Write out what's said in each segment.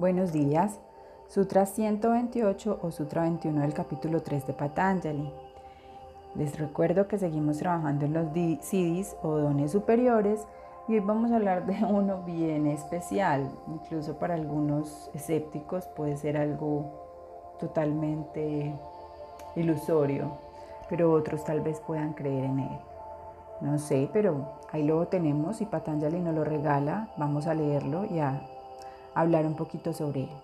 Buenos días. Sutra 128 o Sutra 21 del capítulo 3 de Patanjali. Les recuerdo que seguimos trabajando en los siddhis o dones superiores y hoy vamos a hablar de uno bien especial. Incluso para algunos escépticos puede ser algo totalmente ilusorio, pero otros tal vez puedan creer en él. No sé, pero ahí lo tenemos y Patanjali nos lo regala. Vamos a leerlo y a hablar un poquito sobre él.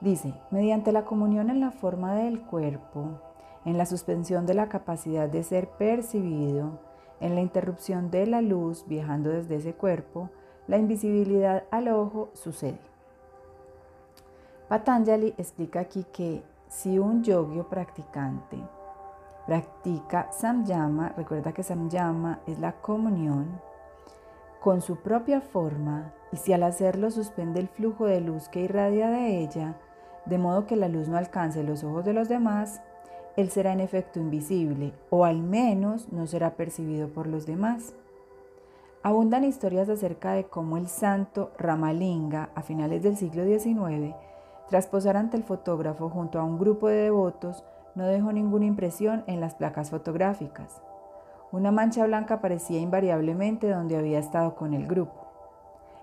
Dice, mediante la comunión en la forma del cuerpo, en la suspensión de la capacidad de ser percibido, en la interrupción de la luz viajando desde ese cuerpo, la invisibilidad al ojo sucede. Patanjali explica aquí que si un yogio practicante practica samyama, recuerda que samyama es la comunión, con su propia forma, y si al hacerlo suspende el flujo de luz que irradia de ella, de modo que la luz no alcance los ojos de los demás, él será en efecto invisible, o al menos no será percibido por los demás. Abundan historias acerca de cómo el santo Ramalinga, a finales del siglo XIX, tras posar ante el fotógrafo junto a un grupo de devotos, no dejó ninguna impresión en las placas fotográficas. Una mancha blanca aparecía invariablemente donde había estado con el grupo.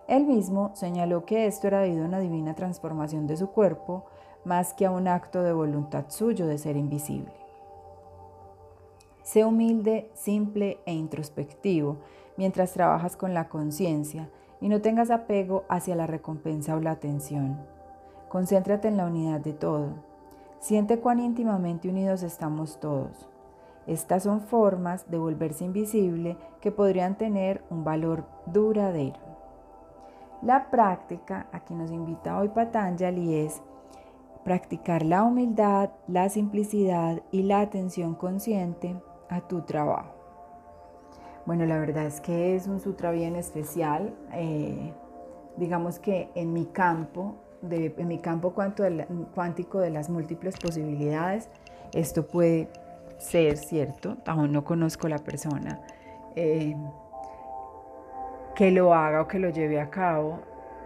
Él mismo señaló que esto era debido a una divina transformación de su cuerpo, más que a un acto de voluntad suyo de ser invisible. Sé humilde, simple e introspectivo mientras trabajas con la conciencia y no tengas apego hacia la recompensa o la atención. Concéntrate en la unidad de todo. Siente cuán íntimamente unidos estamos todos. Estas son formas de volverse invisible que podrían tener un valor duradero. La práctica a que nos invita hoy Patanjali es practicar la humildad, la simplicidad y la atención consciente a tu trabajo. Bueno, la verdad es que es un sutra bien especial. Eh, digamos que en mi campo, en mi campo cuántico de las múltiples posibilidades, esto puede ser cierto, aún no conozco la persona eh, que lo haga o que lo lleve a cabo,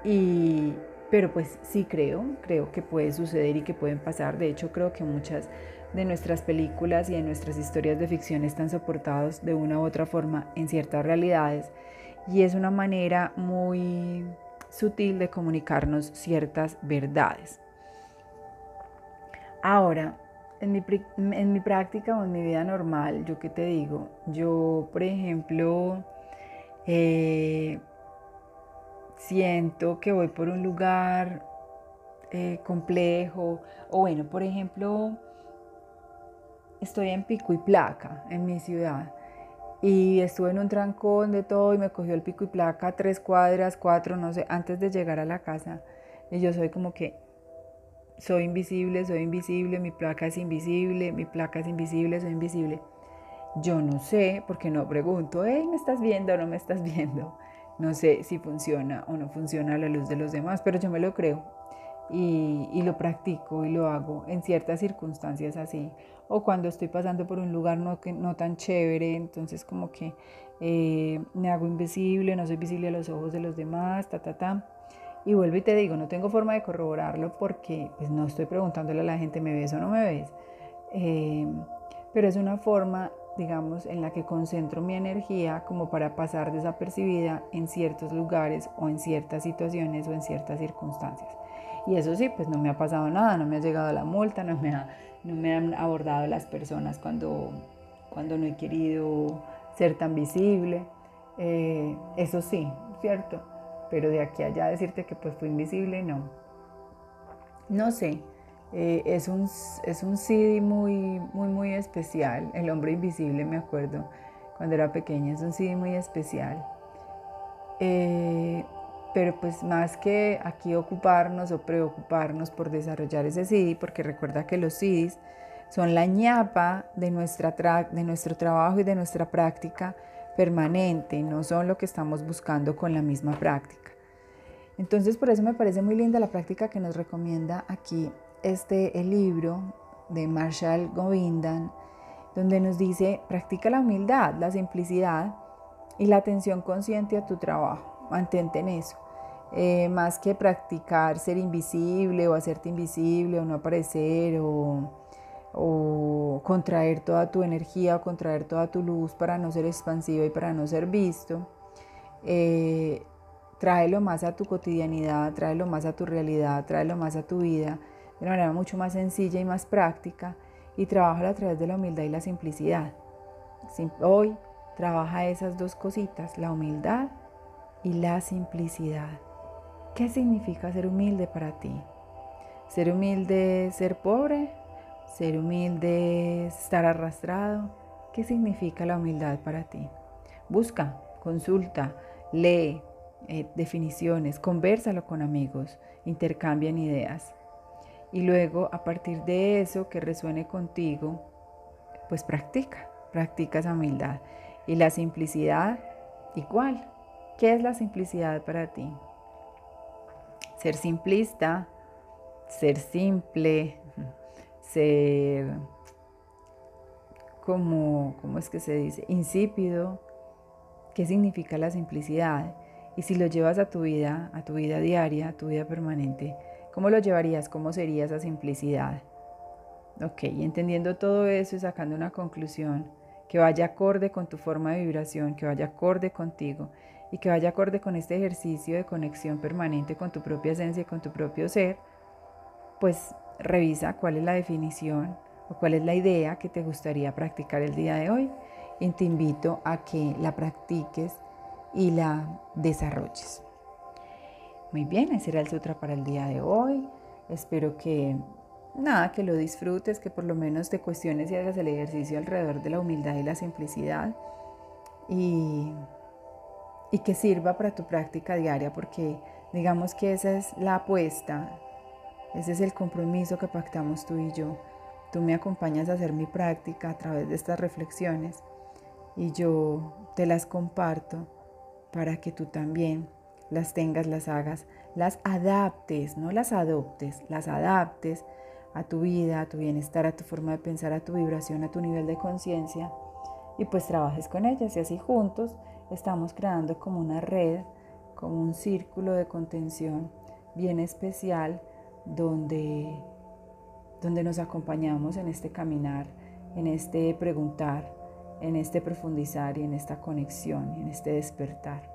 y, pero pues sí creo, creo que puede suceder y que pueden pasar. De hecho, creo que muchas de nuestras películas y de nuestras historias de ficción están soportados de una u otra forma en ciertas realidades y es una manera muy sutil de comunicarnos ciertas verdades. Ahora, en mi, práctica o en mi vida normal, yo qué te digo, yo por ejemplo eh, siento que voy por un lugar eh, complejo o bueno, por ejemplo, estoy en pico y placa en mi ciudad y estuve en un trancón de todo y me cogió el pico y placa tres cuadras, cuatro, no sé, antes de llegar a la casa y yo soy como que soy invisible, soy invisible, mi placa es invisible, mi placa es invisible, soy invisible. Yo no sé, porque no pregunto, hey, ¿me estás viendo o no me estás viendo? No sé si funciona o no funciona la luz de los demás, pero yo me lo creo y, lo practico y lo hago en ciertas circunstancias así. O cuando estoy pasando por un lugar no, no tan chévere, entonces como que eh, me hago invisible, no soy visible a los ojos de los demás, ta, ta, ta. Y vuelvo y te digo, no tengo forma de corroborarlo porque pues, no estoy preguntándole a la gente, ¿me ves o no me ves? Eh, pero es una forma, digamos, en la que concentro mi energía como para pasar desapercibida en ciertos lugares o en ciertas situaciones o en ciertas circunstancias. Y eso sí, pues no me ha pasado nada, no me ha llegado la multa, no me, no me han abordado las personas cuando, cuando no he querido ser tan visible. Eh, eso sí, ¿cierto? Pero de aquí a allá decirte que pues fue invisible, no. No sé, eh, es, un, es un CD muy, muy, muy especial, El hombre invisible, me acuerdo, cuando era pequeña, es un CD muy especial. Eh, pero pues más que aquí ocuparnos o preocuparnos por desarrollar ese CD, porque recuerda que los CDs son la ñapa de, nuestra de nuestro trabajo y de nuestra práctica permanente, no son lo que estamos buscando con la misma práctica. Entonces, por eso me parece muy linda la práctica que nos recomienda aquí este el libro de Marshall Govindan, donde nos dice, practica la humildad, la simplicidad y la atención consciente a tu trabajo. Mantente en eso. eh, más que practicar ser invisible o hacerte invisible o no aparecer o, contraer toda tu energía o contraer toda tu luz para no ser expansiva y para no ser visto, eh, tráelo más a tu cotidianidad, tráelo más a tu realidad, tráelo más a tu vida de una manera mucho más sencilla y más práctica y trabaja a través de la humildad y la simplicidad. Hoy trabaja esas dos cositas, la humildad y la simplicidad. ¿Qué significa ser humilde para ti? Ser humilde, ser pobre, ser humilde, estar arrastrado. ¿Qué significa la humildad para ti? Busca, consulta, lee eh, definiciones, conversalo con amigos, intercambian ideas. Y luego, a partir de eso que resuene contigo, pues practica, practica esa humildad. Y la simplicidad, igual. ¿Qué es la simplicidad para ti? ser simplista, ser simple, ser como, ¿cómo es que se dice? Insípido. ¿Qué significa la simplicidad? Y si lo llevas a tu vida, a tu vida diaria, a tu vida permanente, ¿cómo lo llevarías? ¿Cómo sería esa simplicidad? Ok, y entendiendo todo eso y sacando una conclusión que vaya acorde con tu forma de vibración, que vaya acorde contigo y que vaya acorde con este ejercicio de conexión permanente con tu propia esencia y con tu propio ser, pues revisa cuál es la definición o cuál es la idea que te gustaría practicar el día de hoy y te invito a que la practiques y la desarrolles. Muy bien, ese era el sutra para el día de hoy. Espero que nada, que lo disfrutes, que por lo menos te cuestiones y hagas el ejercicio alrededor de la humildad y la simplicidad. Y y que sirva para tu práctica diaria, porque digamos que esa es la apuesta, ese es el compromiso que pactamos tú y yo. Tú me acompañas a hacer mi práctica a través de estas reflexiones y yo te las comparto para que tú también las tengas, las hagas, las adaptes, no las adoptes, las adaptes a tu vida, a tu bienestar, a tu forma de pensar, a tu vibración, a tu nivel de conciencia y pues trabajes con ellas y así juntos estamos creando como una red, como un círculo de contención bien especial donde, donde nos acompañamos en este caminar, en este preguntar, en este profundizar y en esta conexión, en este despertar.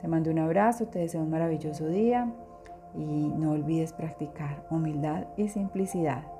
Te mando un abrazo, te deseo un maravilloso día y no olvides practicar humildad y simplicidad